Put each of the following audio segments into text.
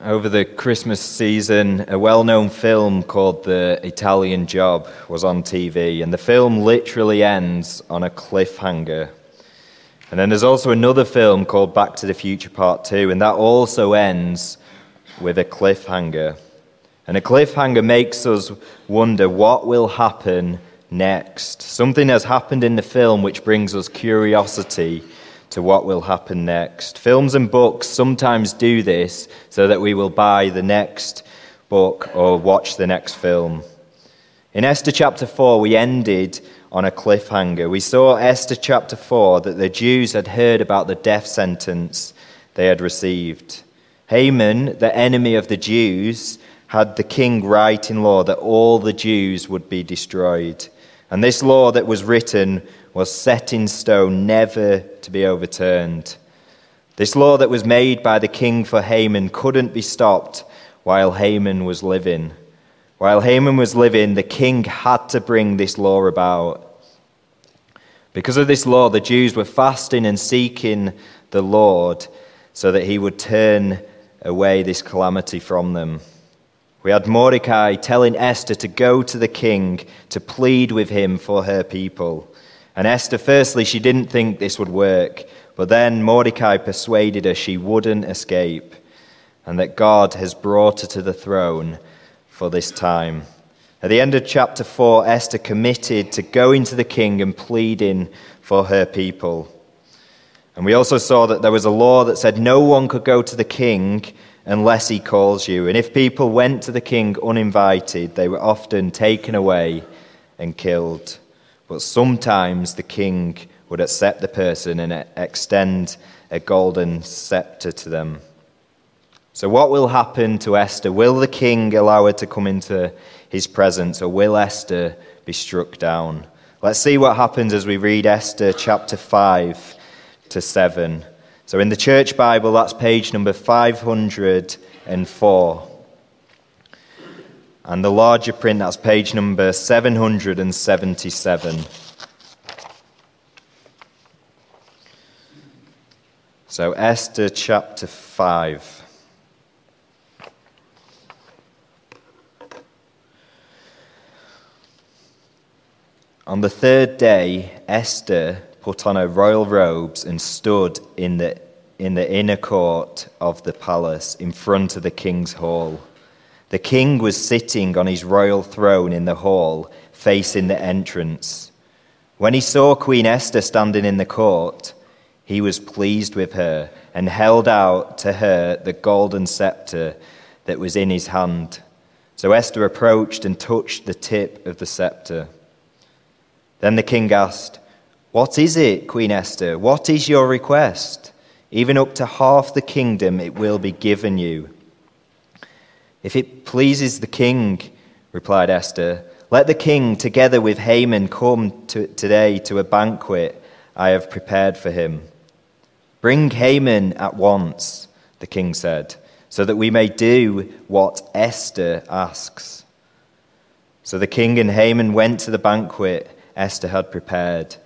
Over the Christmas season, a well known film called The Italian Job was on TV, and the film literally ends on a cliffhanger. And then there's also another film called Back to the Future Part 2, and that also ends with a cliffhanger. And a cliffhanger makes us wonder what will happen next. Something has happened in the film which brings us curiosity to what will happen next. Films and books sometimes do this so that we will buy the next book or watch the next film. In Esther chapter 4, we ended on a cliffhanger. We saw Esther chapter 4 that the Jews had heard about the death sentence they had received. Haman, the enemy of the Jews, had the king write in law that all the Jews would be destroyed. And this law that was written was set in stone, never to be overturned. This law that was made by the king for Haman couldn't be stopped while Haman was living. While Haman was living, the king had to bring this law about. Because of this law, the Jews were fasting and seeking the Lord so that he would turn away this calamity from them. We had Mordecai telling Esther to go to the king to plead with him for her people. And Esther, firstly, she didn't think this would work, but then Mordecai persuaded her she wouldn't escape, and that God has brought her to the throne for this time. At the end of chapter 4, Esther committed to going to the king and pleading for her people. And we also saw that there was a law that said no one could go to the king unless he calls you. And if people went to the king uninvited, they were often taken away and killed. But sometimes the king would accept the person and extend a golden scepter to them. So, what will happen to Esther? Will the king allow her to come into his presence, or will Esther be struck down? Let's see what happens as we read Esther chapter 5 to 7. So, in the church Bible, that's page number 504. And the larger print, that's page number 777. So, Esther chapter 5. On the third day, Esther put on her royal robes and stood in the, in the inner court of the palace in front of the king's hall. The king was sitting on his royal throne in the hall, facing the entrance. When he saw Queen Esther standing in the court, he was pleased with her and held out to her the golden scepter that was in his hand. So Esther approached and touched the tip of the scepter. Then the king asked, What is it, Queen Esther? What is your request? Even up to half the kingdom it will be given you. If it pleases the king, replied Esther, let the king, together with Haman, come to, today to a banquet I have prepared for him. Bring Haman at once, the king said, so that we may do what Esther asks. So the king and Haman went to the banquet Esther had prepared.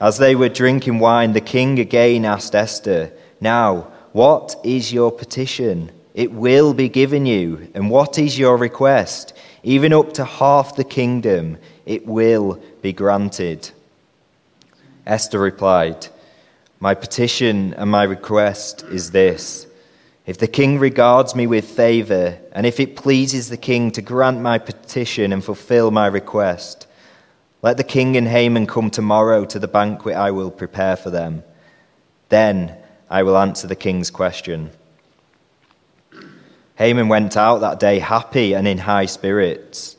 As they were drinking wine, the king again asked Esther, Now, what is your petition? It will be given you. And what is your request? Even up to half the kingdom, it will be granted. Esther replied, My petition and my request is this. If the king regards me with favor, and if it pleases the king to grant my petition and fulfill my request, let the king and Haman come tomorrow to the banquet I will prepare for them. Then I will answer the king's question. Haman went out that day happy and in high spirits.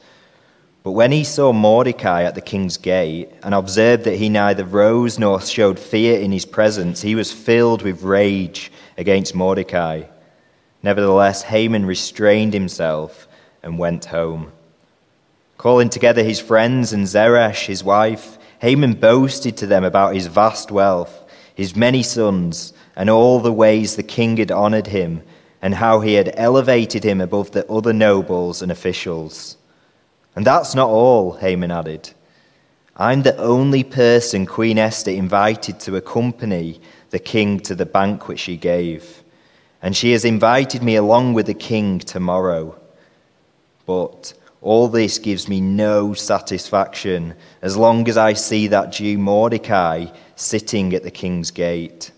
But when he saw Mordecai at the king's gate and observed that he neither rose nor showed fear in his presence, he was filled with rage against Mordecai. Nevertheless, Haman restrained himself and went home. Calling together his friends and Zeresh, his wife, Haman boasted to them about his vast wealth, his many sons, and all the ways the king had honored him and how he had elevated him above the other nobles and officials. And that's not all, Haman added. I'm the only person Queen Esther invited to accompany the king to the banquet she gave. and she has invited me along with the king tomorrow. But all this gives me no satisfaction as long as I see that Jew Mordecai sitting at the king's gate.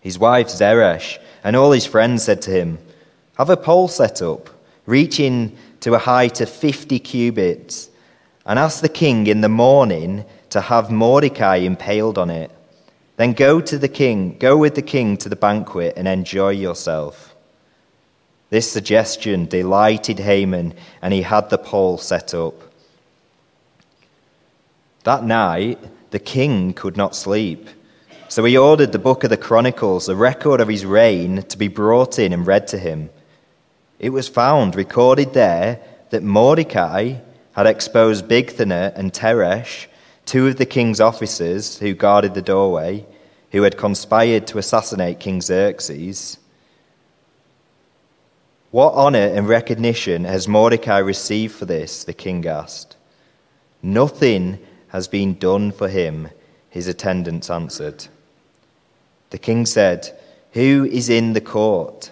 His wife Zeresh and all his friends said to him, Have a pole set up, reaching to a height of 50 cubits, and ask the king in the morning to have Mordecai impaled on it. Then go to the king, go with the king to the banquet and enjoy yourself. This suggestion delighted Haman, and he had the pole set up. That night, the king could not sleep. So he ordered the book of the Chronicles, a record of his reign, to be brought in and read to him. It was found, recorded there, that Mordecai had exposed Bigthana and Teresh, two of the king's officers who guarded the doorway, who had conspired to assassinate King Xerxes. What honor and recognition has Mordecai received for this? the king asked. Nothing has been done for him, his attendants answered. The king said, Who is in the court?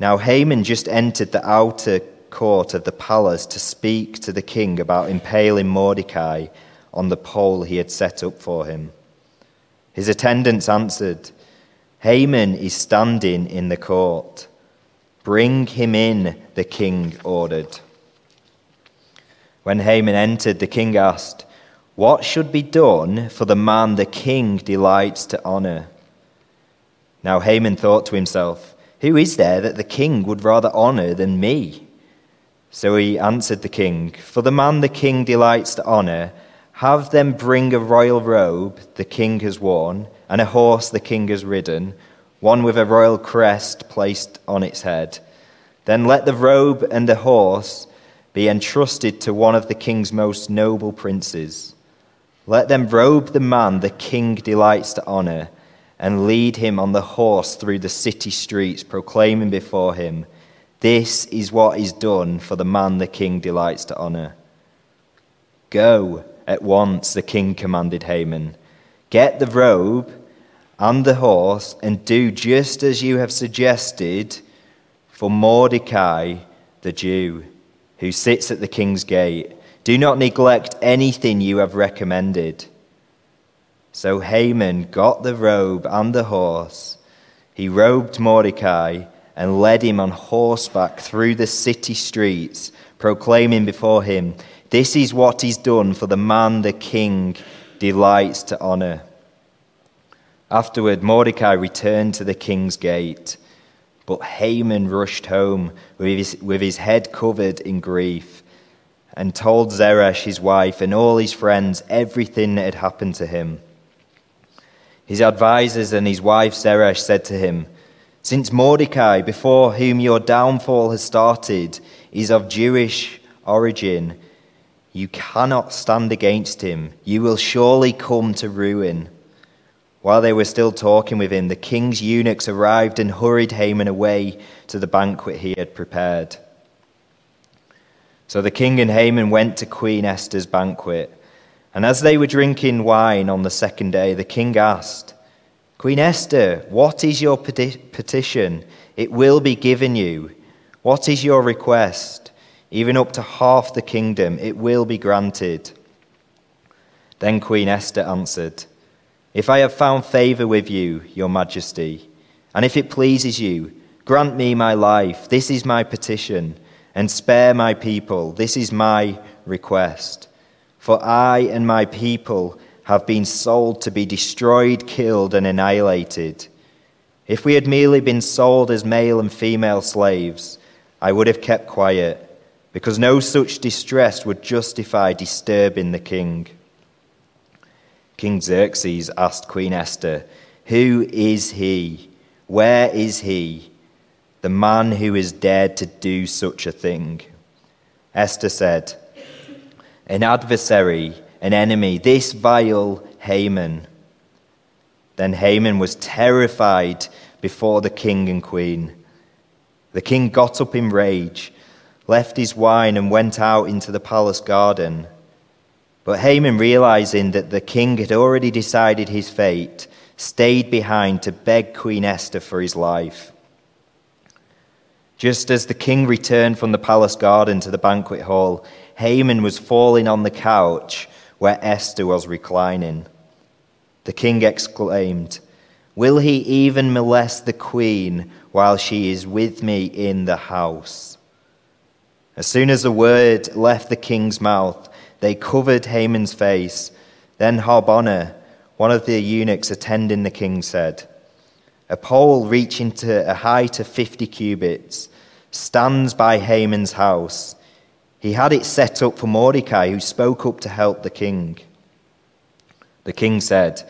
Now Haman just entered the outer court of the palace to speak to the king about impaling Mordecai on the pole he had set up for him. His attendants answered, Haman is standing in the court. Bring him in, the king ordered. When Haman entered, the king asked, What should be done for the man the king delights to honor? Now Haman thought to himself, Who is there that the king would rather honor than me? So he answered the king, For the man the king delights to honor, have them bring a royal robe the king has worn, and a horse the king has ridden, one with a royal crest placed on its head. Then let the robe and the horse be entrusted to one of the king's most noble princes. Let them robe the man the king delights to honor and lead him on the horse through the city streets, proclaiming before him, This is what is done for the man the king delights to honor. Go at once, the king commanded Haman. Get the robe and the horse and do just as you have suggested for Mordecai the Jew, who sits at the king's gate. Do not neglect anything you have recommended. So Haman got the robe and the horse. He robed Mordecai and led him on horseback through the city streets, proclaiming before him, This is what is done for the man the king delights to honor. Afterward, Mordecai returned to the king's gate, but Haman rushed home with his, with his head covered in grief and told Zeresh, his wife, and all his friends everything that had happened to him. His advisers and his wife Zeresh said to him, Since Mordecai, before whom your downfall has started, is of Jewish origin, you cannot stand against him. You will surely come to ruin. While they were still talking with him, the king's eunuchs arrived and hurried Haman away to the banquet he had prepared. So the king and Haman went to Queen Esther's banquet. And as they were drinking wine on the second day, the king asked, Queen Esther, what is your petition? It will be given you. What is your request? Even up to half the kingdom, it will be granted. Then Queen Esther answered, If I have found favor with you, your majesty, and if it pleases you, grant me my life. This is my petition, and spare my people. This is my request. For I and my people have been sold to be destroyed, killed, and annihilated. If we had merely been sold as male and female slaves, I would have kept quiet, because no such distress would justify disturbing the king. King Xerxes asked Queen Esther, Who is he? Where is he? The man who has dared to do such a thing. Esther said, an adversary, an enemy, this vile Haman. Then Haman was terrified before the king and queen. The king got up in rage, left his wine, and went out into the palace garden. But Haman, realizing that the king had already decided his fate, stayed behind to beg Queen Esther for his life. Just as the king returned from the palace garden to the banquet hall, Haman was falling on the couch where Esther was reclining. The king exclaimed, Will he even molest the queen while she is with me in the house? As soon as the word left the king's mouth, they covered Haman's face. Then Harbonah, one of the eunuchs attending the king, said, A pole reaching to a height of fifty cubits stands by Haman's house. He had it set up for Mordecai, who spoke up to help the king. The king said,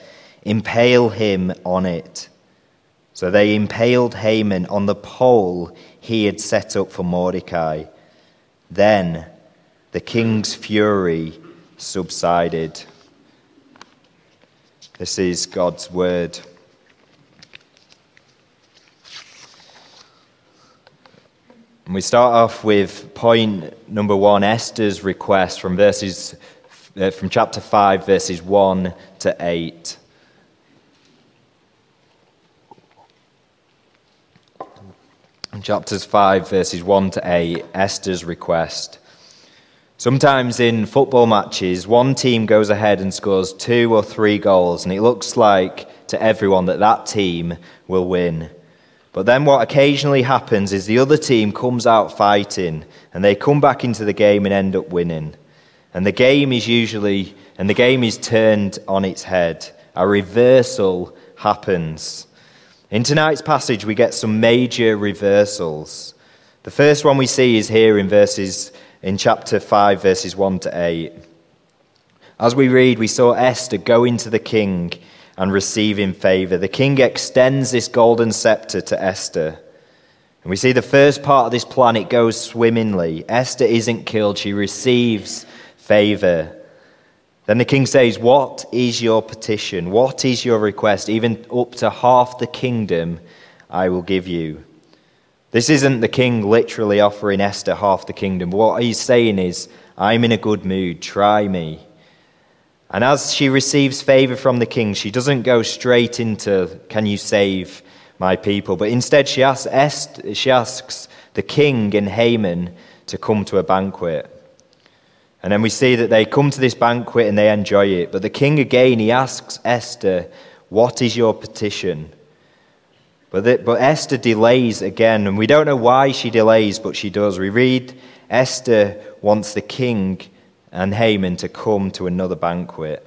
Impale him on it. So they impaled Haman on the pole he had set up for Mordecai. Then the king's fury subsided. This is God's word. And we start off with point number one Esther's request from verses uh, from chapter 5 verses 1 to 8 chapters 5, verses 1 to 8, Esther's request. Sometimes in football matches, one team goes ahead and scores two or three goals, and it looks like to everyone that that team will win. But then what occasionally happens is the other team comes out fighting, and they come back into the game and end up winning. And the game is usually, and the game is turned on its head. A reversal happens. In tonight's passage, we get some major reversals. The first one we see is here in verses in chapter 5 verses 1 to 8. As we read, we saw Esther go into the king and receive him favor. The king extends this golden scepter to Esther. And we see the first part of this plan, it goes swimmingly. Esther isn't killed, she receives favor. Then the king says, What is your petition? What is your request? Even up to half the kingdom I will give you. This isn't the king literally offering Esther half the kingdom. What he's saying is, I'm in a good mood, try me. And as she receives favor from the king, she doesn't go straight into, Can you save my people? But instead, she asks, Esther, she asks the king and Haman to come to a banquet. And then we see that they come to this banquet and they enjoy it. But the king again, he asks Esther, What is your petition? But, the, but Esther delays again, and we don't know why she delays, but she does. We read Esther wants the king and Haman to come to another banquet.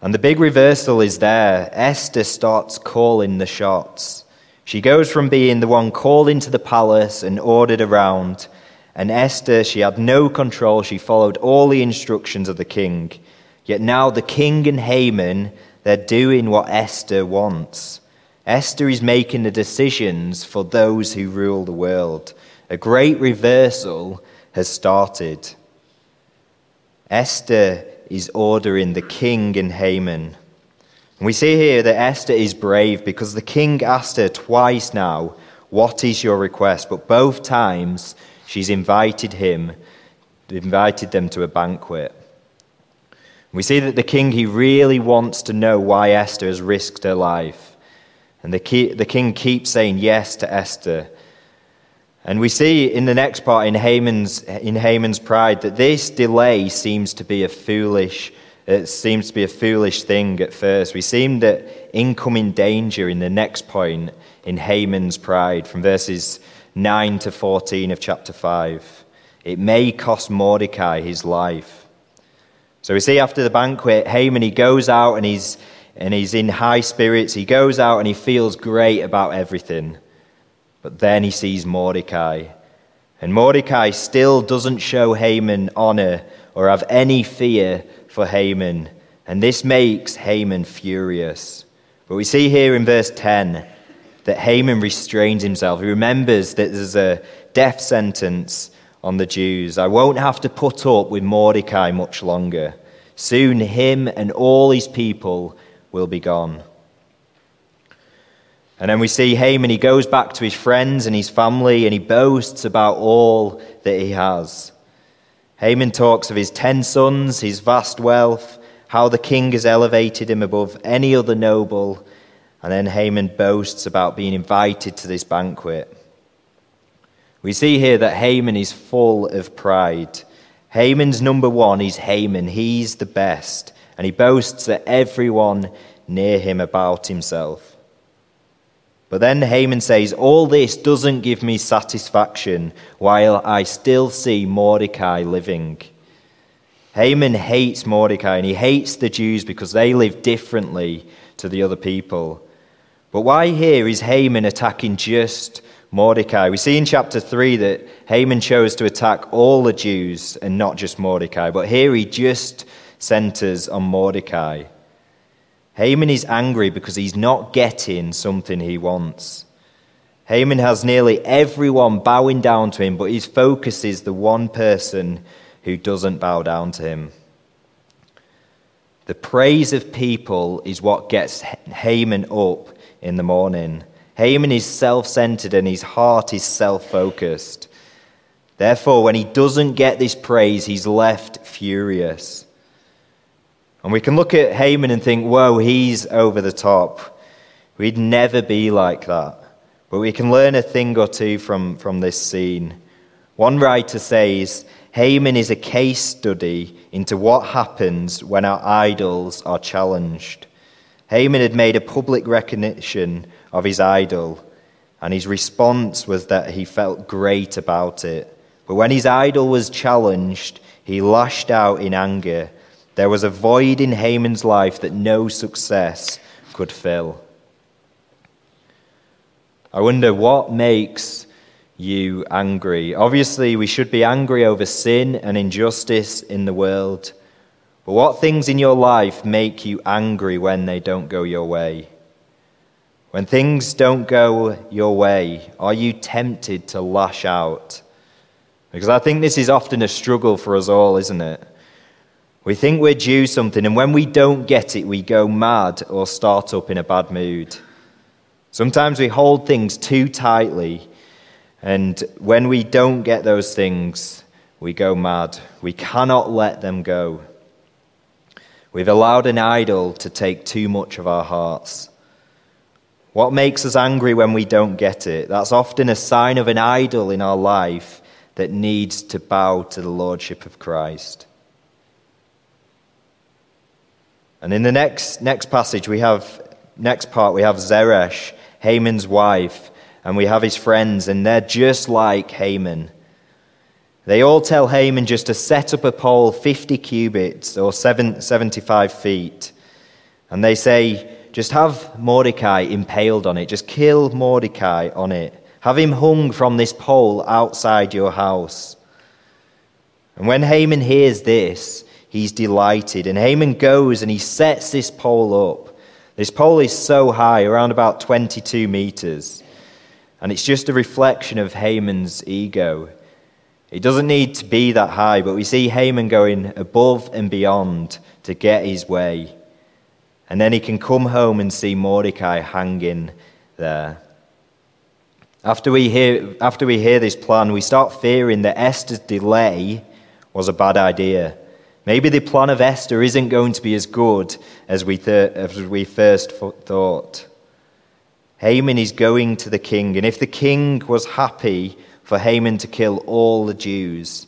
And the big reversal is there. Esther starts calling the shots. She goes from being the one called into the palace and ordered around and Esther, she had no control. She followed all the instructions of the king. Yet now the king and Haman, they're doing what Esther wants. Esther is making the decisions for those who rule the world. A great reversal has started. Esther is ordering the king and Haman. We see here that Esther is brave because the king asked her twice now, What is your request? But both times She's invited him, invited them to a banquet. We see that the king, he really wants to know why Esther has risked her life. And the, key, the king keeps saying yes to Esther. And we see in the next part in Haman's, in Haman's pride that this delay seems to be a foolish, it seems to be a foolish thing at first. We see that incoming danger in the next point in Haman's pride from verses 9 to 14 of chapter 5. It may cost Mordecai his life. So we see after the banquet, Haman, he goes out and he's, and he's in high spirits. He goes out and he feels great about everything. But then he sees Mordecai. And Mordecai still doesn't show Haman honor or have any fear for Haman. And this makes Haman furious. But we see here in verse 10 that Haman restrains himself. He remembers that there's a death sentence on the Jews. I won't have to put up with Mordecai much longer. Soon him and all his people will be gone. And then we see Haman, he goes back to his friends and his family and he boasts about all that he has. Haman talks of his ten sons, his vast wealth, how the king has elevated him above any other noble, and then Haman boasts about being invited to this banquet. We see here that Haman is full of pride. Haman's number one is Haman. He's the best. And he boasts that everyone near him about himself. But then Haman says, All this doesn't give me satisfaction while I still see Mordecai living. Haman hates Mordecai and he hates the Jews because they live differently to the other people. But why here is Haman attacking just Mordecai. We see in chapter 3 that Haman chose to attack all the Jews and not just Mordecai, but here he just centers on Mordecai. Haman is angry because he's not getting something he wants. Haman has nearly everyone bowing down to him, but his focus is the one person who doesn't bow down to him. The praise of people is what gets Haman up in the morning. Haman is self centered and his heart is self focused. Therefore, when he doesn't get this praise, he's left furious. And we can look at Haman and think, whoa, he's over the top. We'd never be like that. But we can learn a thing or two from, from this scene. One writer says, Haman is a case study into what happens when our idols are challenged. Haman had made a public recognition of his idol, and his response was that he felt great about it. But when his idol was challenged, he lashed out in anger. There was a void in Haman's life that no success could fill. I wonder what makes you angry. Obviously, we should be angry over sin and injustice in the world. But what things in your life make you angry when they don't go your way? When things don't go your way, are you tempted to lash out? Because I think this is often a struggle for us all, isn't it? We think we're due something, and when we don't get it, we go mad or start up in a bad mood. Sometimes we hold things too tightly, and when we don't get those things, we go mad. We cannot let them go. We've allowed an idol to take too much of our hearts. What makes us angry when we don't get it? That's often a sign of an idol in our life that needs to bow to the Lordship of Christ. And in the next, next passage, we have, next part, we have Zeresh, Haman's wife, and we have his friends, and they're just like Haman. They all tell Haman just to set up a pole 50 cubits or 75 feet. And they say, just have Mordecai impaled on it. Just kill Mordecai on it. Have him hung from this pole outside your house. And when Haman hears this, he's delighted. And Haman goes and he sets this pole up. This pole is so high, around about 22 meters. And it's just a reflection of Haman's ego. It doesn't need to be that high, but we see Haman going above and beyond to get his way. And then he can come home and see Mordecai hanging there. After we hear, after we hear this plan, we start fearing that Esther's delay was a bad idea. Maybe the plan of Esther isn't going to be as good as we, th- as we first thought. Haman is going to the king, and if the king was happy for Haman to kill all the Jews,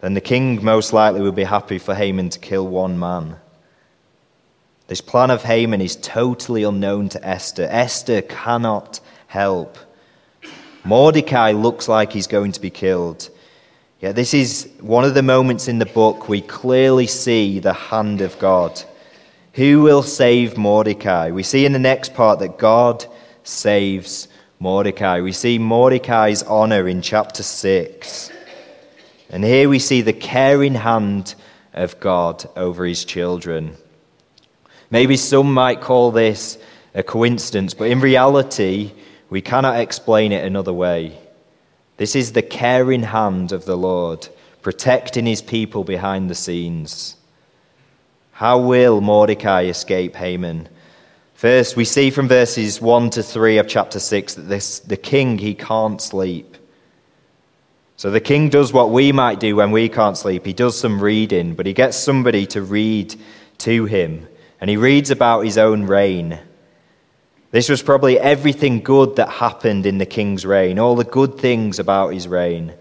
then the king most likely would be happy for Haman to kill one man. This plan of Haman is totally unknown to Esther. Esther cannot help. Mordecai looks like he's going to be killed. Yet, this is one of the moments in the book we clearly see the hand of God. Who will save Mordecai? We see in the next part that God saves Mordecai. We see Mordecai's honor in chapter 6. And here we see the caring hand of God over his children. Maybe some might call this a coincidence, but in reality, we cannot explain it another way. This is the caring hand of the Lord, protecting his people behind the scenes. How will Mordecai escape Haman? First, we see from verses 1 to 3 of chapter 6 that this, the king, he can't sleep. So the king does what we might do when we can't sleep. He does some reading, but he gets somebody to read to him. And he reads about his own reign. This was probably everything good that happened in the king's reign, all the good things about his reign.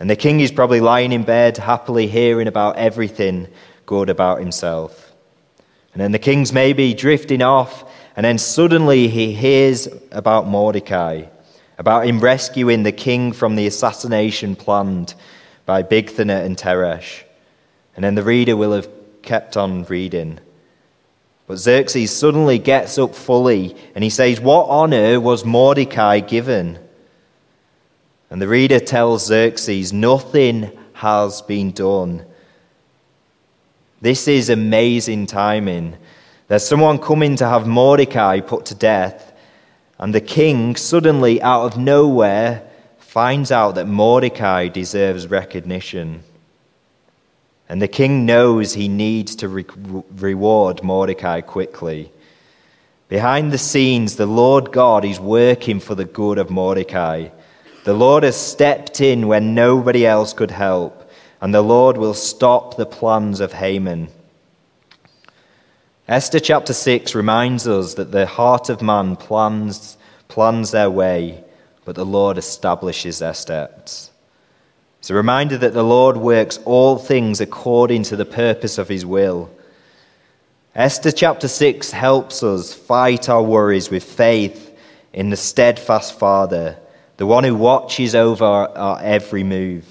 And the king is probably lying in bed, happily hearing about everything good about himself. And then the king's maybe drifting off, and then suddenly he hears about Mordecai, about him rescuing the king from the assassination planned by Bigthana and Teresh. And then the reader will have kept on reading. But Xerxes suddenly gets up fully and he says, What honor was Mordecai given? And the reader tells Xerxes, Nothing has been done. This is amazing timing. There's someone coming to have Mordecai put to death, and the king suddenly, out of nowhere, finds out that Mordecai deserves recognition. And the king knows he needs to re- reward Mordecai quickly. Behind the scenes, the Lord God is working for the good of Mordecai. The Lord has stepped in when nobody else could help, and the Lord will stop the plans of Haman. Esther chapter 6 reminds us that the heart of man plans, plans their way, but the Lord establishes their steps. It's a reminder that the Lord works all things according to the purpose of his will. Esther chapter 6 helps us fight our worries with faith in the steadfast Father, the one who watches over our every move.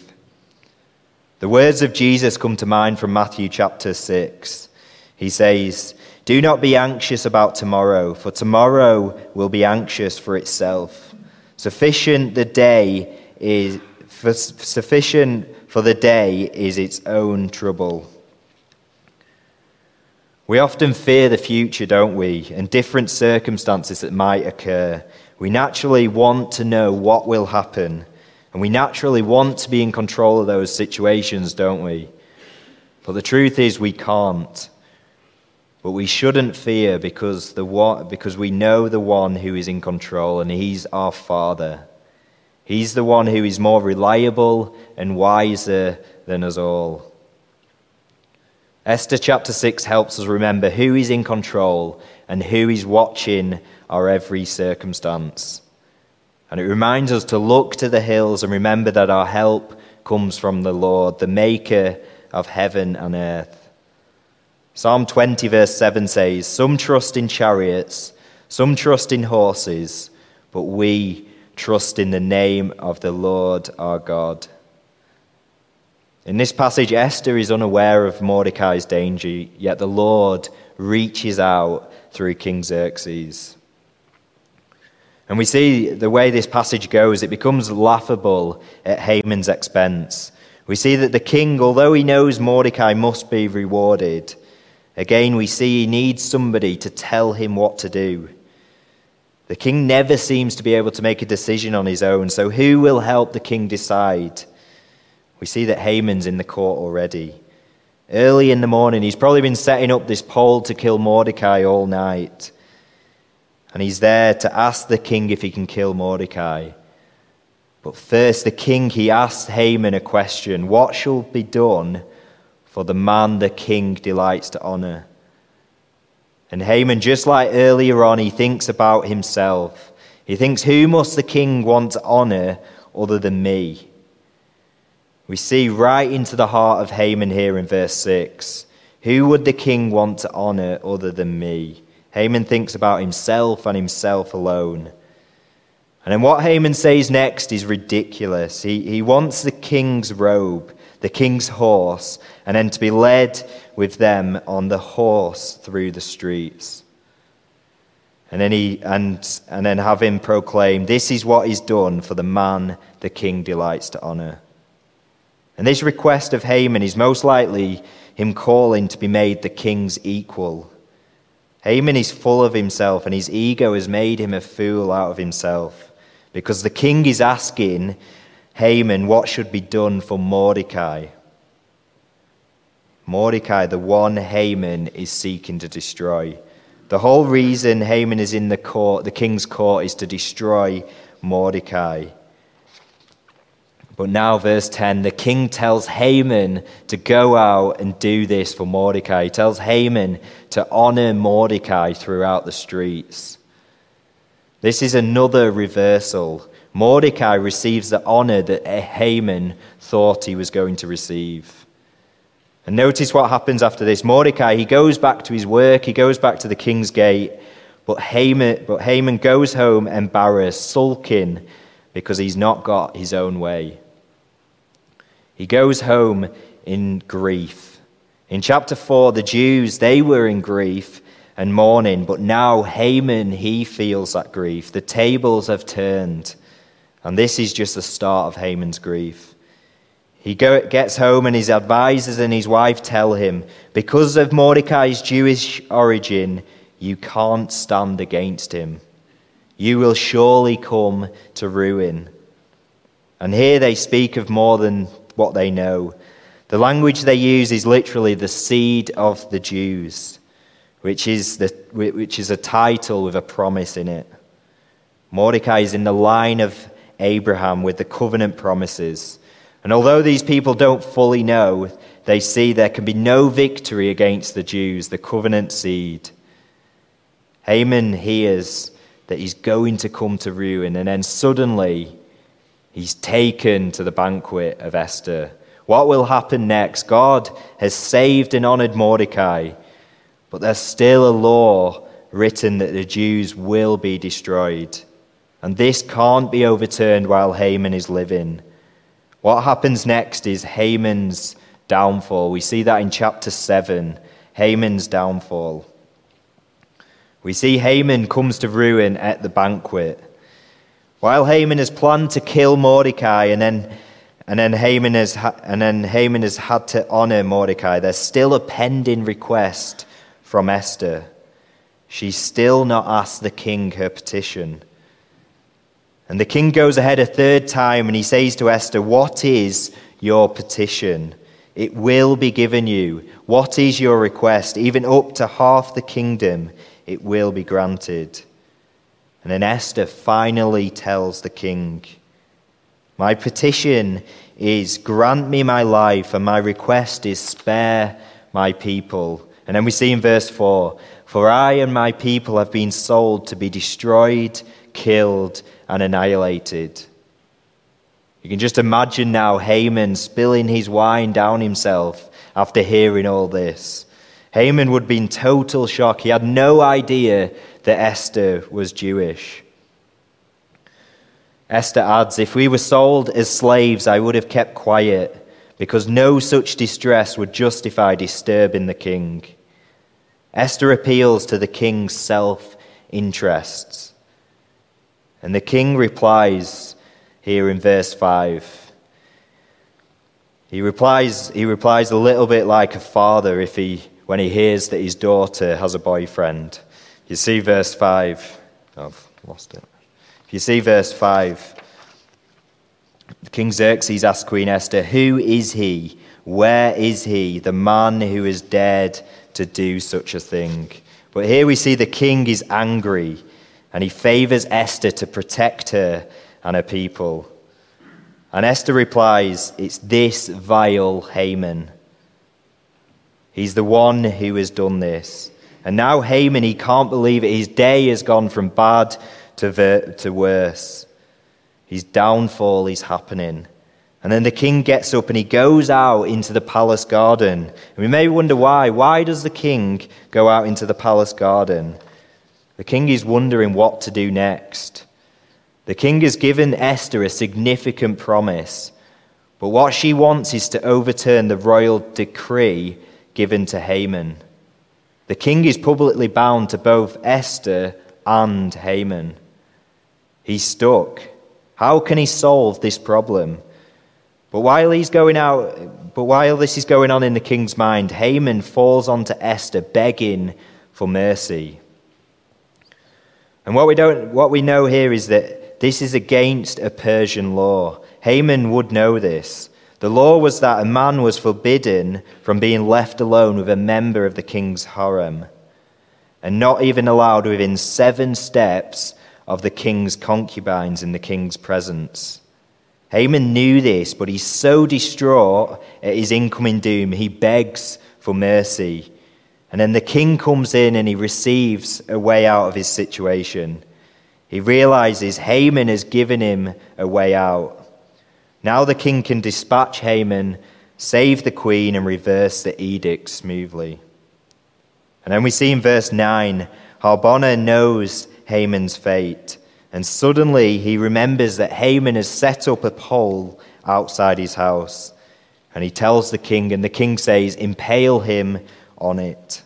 The words of Jesus come to mind from Matthew chapter 6. He says, Do not be anxious about tomorrow, for tomorrow will be anxious for itself. Sufficient the day is for sufficient for the day is its own trouble. We often fear the future, don't we, and different circumstances that might occur. We naturally want to know what will happen, and we naturally want to be in control of those situations, don't we? But the truth is, we can't. But we shouldn't fear because, the because we know the one who is in control, and he's our Father. He's the one who is more reliable and wiser than us all. Esther chapter 6 helps us remember who is in control and who is watching our every circumstance. And it reminds us to look to the hills and remember that our help comes from the Lord, the maker of heaven and earth. Psalm 20, verse 7 says, Some trust in chariots, some trust in horses, but we trust in the name of the Lord our God. In this passage, Esther is unaware of Mordecai's danger, yet the Lord reaches out through King Xerxes. And we see the way this passage goes, it becomes laughable at Haman's expense. We see that the king, although he knows Mordecai must be rewarded, again we see he needs somebody to tell him what to do. The king never seems to be able to make a decision on his own, so who will help the king decide? We see that Haman's in the court already. Early in the morning, he's probably been setting up this pole to kill Mordecai all night. And he's there to ask the king if he can kill Mordecai. But first, the king, he asks Haman a question What shall be done for the man the king delights to honor? And Haman, just like earlier on, he thinks about himself. He thinks, Who must the king want to honor other than me? We see right into the heart of Haman here in verse 6. Who would the king want to honor other than me? Haman thinks about himself and himself alone. And then what Haman says next is ridiculous. He, he wants the king's robe, the king's horse, and then to be led with them on the horse through the streets. And then, he, and, and then have him proclaim, This is what is done for the man the king delights to honor. And this request of Haman is most likely him calling to be made the king's equal. Haman is full of himself, and his ego has made him a fool out of himself. Because the king is asking Haman what should be done for Mordecai. Mordecai, the one Haman is seeking to destroy. The whole reason Haman is in the court, the king's court, is to destroy Mordecai. But now, verse 10, the king tells Haman to go out and do this for Mordecai. He tells Haman to honor Mordecai throughout the streets. This is another reversal. Mordecai receives the honor that Haman thought he was going to receive. And notice what happens after this. Mordecai, he goes back to his work, he goes back to the king's gate, but Haman, but Haman goes home embarrassed, sulking, because he's not got his own way. He goes home in grief. In chapter 4, the Jews, they were in grief and mourning, but now Haman, he feels that grief. The tables have turned, and this is just the start of Haman's grief. He gets home, and his advisors and his wife tell him, Because of Mordecai's Jewish origin, you can't stand against him. You will surely come to ruin. And here they speak of more than what they know. The language they use is literally the seed of the Jews, which is, the, which is a title with a promise in it. Mordecai is in the line of Abraham with the covenant promises. And although these people don't fully know, they see there can be no victory against the Jews, the covenant seed. Haman hears that he's going to come to ruin, and then suddenly he's taken to the banquet of Esther. What will happen next? God has saved and honored Mordecai, but there's still a law written that the Jews will be destroyed. And this can't be overturned while Haman is living. What happens next is Haman's downfall. We see that in chapter 7, Haman's downfall. We see Haman comes to ruin at the banquet. While Haman has planned to kill Mordecai and then, and then, Haman, has ha- and then Haman has had to honor Mordecai, there's still a pending request from Esther. She's still not asked the king her petition. And the king goes ahead a third time and he says to Esther, What is your petition? It will be given you. What is your request? Even up to half the kingdom, it will be granted. And then Esther finally tells the king, My petition is grant me my life, and my request is spare my people. And then we see in verse 4 For I and my people have been sold to be destroyed, killed, and annihilated. You can just imagine now Haman spilling his wine down himself after hearing all this. Haman would be in total shock. He had no idea that Esther was Jewish. Esther adds, If we were sold as slaves, I would have kept quiet, because no such distress would justify disturbing the king. Esther appeals to the king's self interests. And the king replies here in verse 5. He replies, he replies a little bit like a father if he, when he hears that his daughter has a boyfriend. You see verse 5. Oh, I've lost it. If you see verse 5, King Xerxes asked Queen Esther, Who is he? Where is he, the man who has dared to do such a thing? But here we see the king is angry and he favors Esther to protect her and her people. And Esther replies, It's this vile Haman. He's the one who has done this. And now Haman, he can't believe it. His day has gone from bad to, ver- to worse. His downfall is happening. And then the king gets up and he goes out into the palace garden. And we may wonder why. Why does the king go out into the palace garden? The king is wondering what to do next. The king has given Esther a significant promise, but what she wants is to overturn the royal decree given to Haman. The king is publicly bound to both Esther and Haman. He's stuck. How can he solve this problem? But while he's going out, but while this is going on in the king's mind, Haman falls onto Esther begging for mercy. And what we, don't, what we know here is that this is against a Persian law. Haman would know this. The law was that a man was forbidden from being left alone with a member of the king's harem, and not even allowed within seven steps of the king's concubines in the king's presence. Haman knew this, but he's so distraught at his incoming doom, he begs for mercy. And then the king comes in and he receives a way out of his situation. He realizes Haman has given him a way out. Now the king can dispatch Haman, save the queen, and reverse the edict smoothly. And then we see in verse 9 Harbona knows Haman's fate. And suddenly he remembers that Haman has set up a pole outside his house. And he tells the king, and the king says, Impale him on it.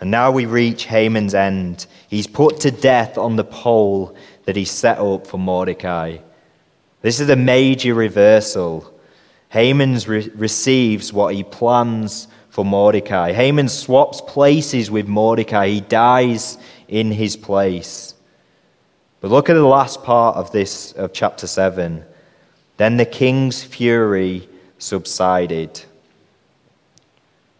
And now we reach Haman's end. He's put to death on the pole that he set up for Mordecai. This is a major reversal. Haman re- receives what he plans for Mordecai. Haman swaps places with Mordecai. He dies in his place. But look at the last part of this of chapter 7. Then the king's fury subsided.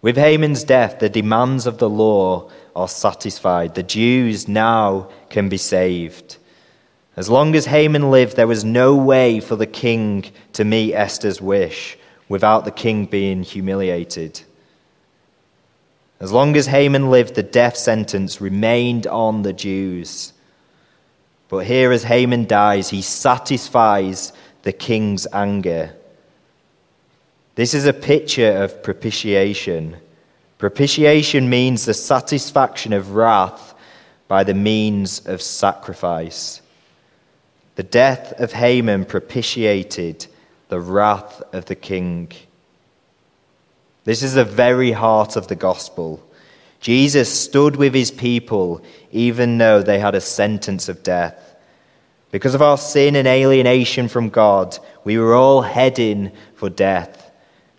With Haman's death, the demands of the law are satisfied. The Jews now can be saved. As long as Haman lived, there was no way for the king to meet Esther's wish without the king being humiliated. As long as Haman lived, the death sentence remained on the Jews. But here, as Haman dies, he satisfies the king's anger. This is a picture of propitiation. Propitiation means the satisfaction of wrath by the means of sacrifice. The death of Haman propitiated the wrath of the king. This is the very heart of the gospel. Jesus stood with his people even though they had a sentence of death. Because of our sin and alienation from God, we were all heading for death.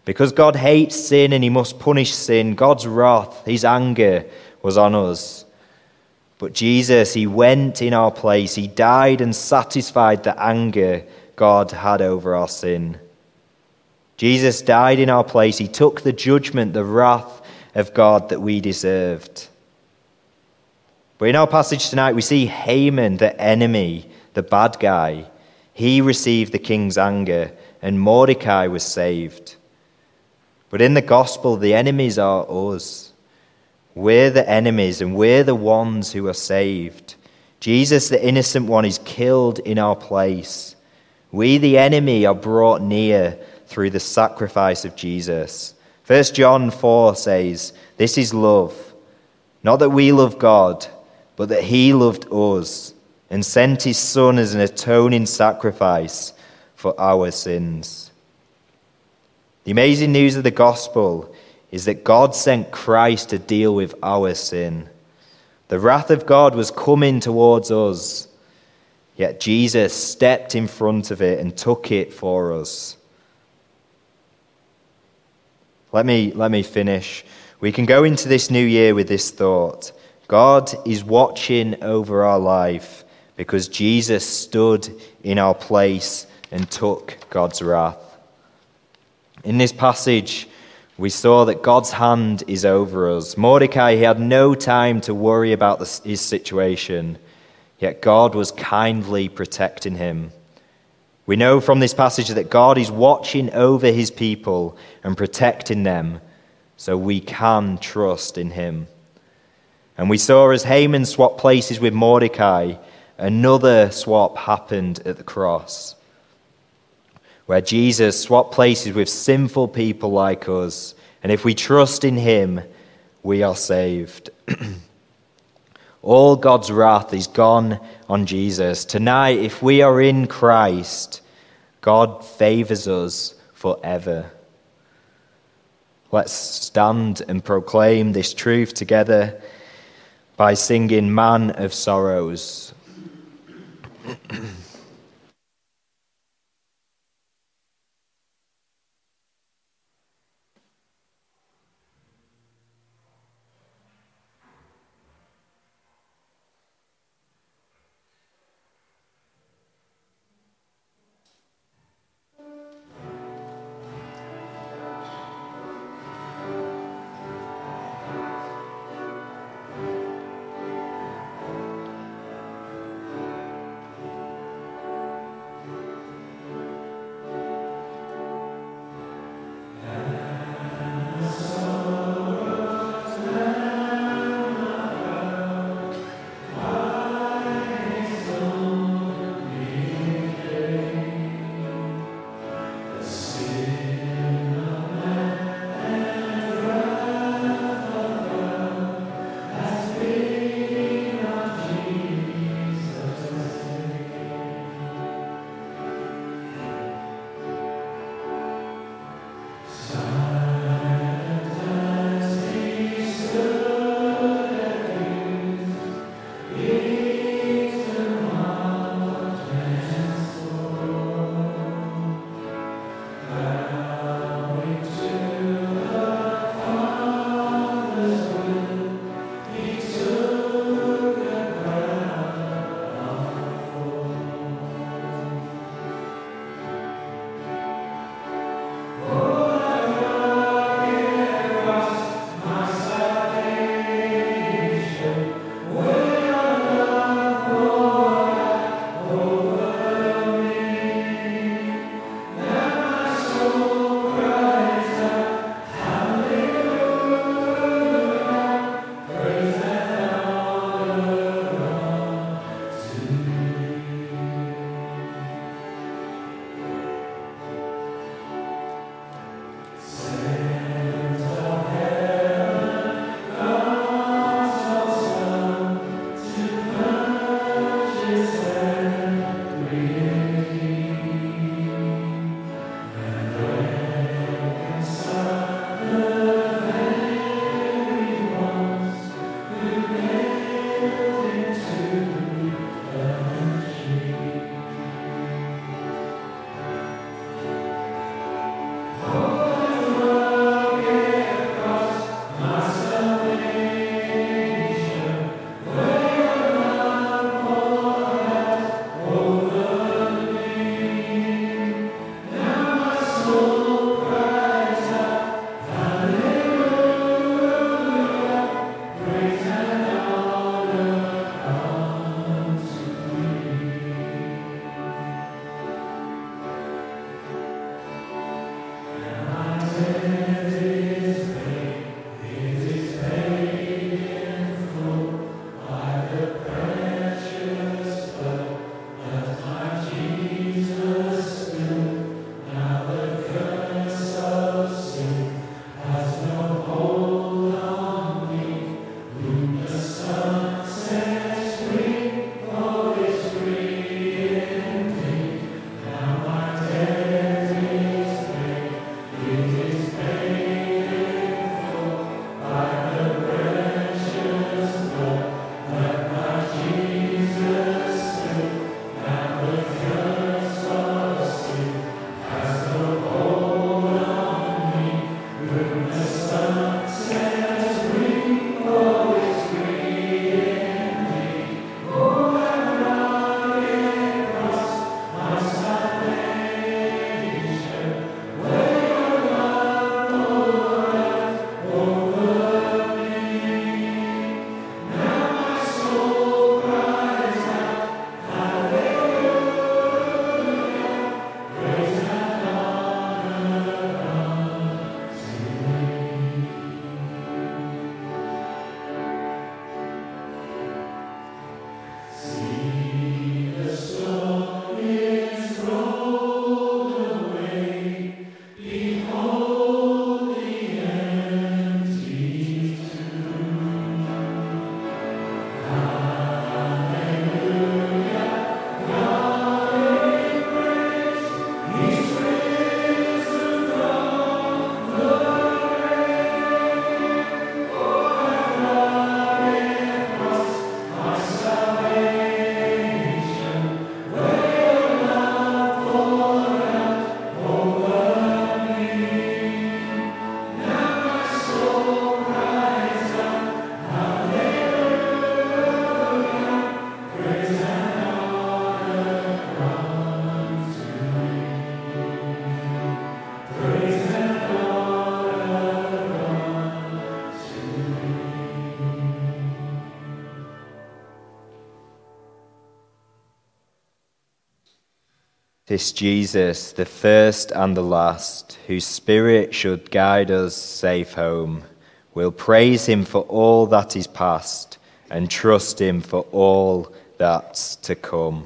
Because God hates sin and he must punish sin, God's wrath, his anger was on us. But Jesus, he went in our place. He died and satisfied the anger God had over our sin. Jesus died in our place. He took the judgment, the wrath of God that we deserved. But in our passage tonight, we see Haman, the enemy, the bad guy. He received the king's anger, and Mordecai was saved. But in the gospel, the enemies are us. We're the enemies, and we're the ones who are saved. Jesus, the innocent one, is killed in our place. We, the enemy, are brought near through the sacrifice of Jesus. 1 John 4 says, This is love. Not that we love God, but that He loved us and sent His Son as an atoning sacrifice for our sins. The amazing news of the gospel is that God sent Christ to deal with our sin. The wrath of God was coming towards us, yet Jesus stepped in front of it and took it for us. Let me, let me finish. We can go into this new year with this thought God is watching over our life because Jesus stood in our place and took God's wrath. In this passage, we saw that God's hand is over us. Mordecai, he had no time to worry about his situation, yet God was kindly protecting him. We know from this passage that God is watching over his people and protecting them, so we can trust in him. And we saw as Haman swapped places with Mordecai, another swap happened at the cross where Jesus swapped places with sinful people like us. And if we trust in him, we are saved. All God's wrath is gone on Jesus. Tonight, if we are in Christ, God favors us forever. Let's stand and proclaim this truth together by singing Man of Sorrows. This Jesus, the first and the last, whose spirit should guide us safe home, We'll praise him for all that is past and trust him for all that's to come.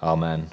Amen.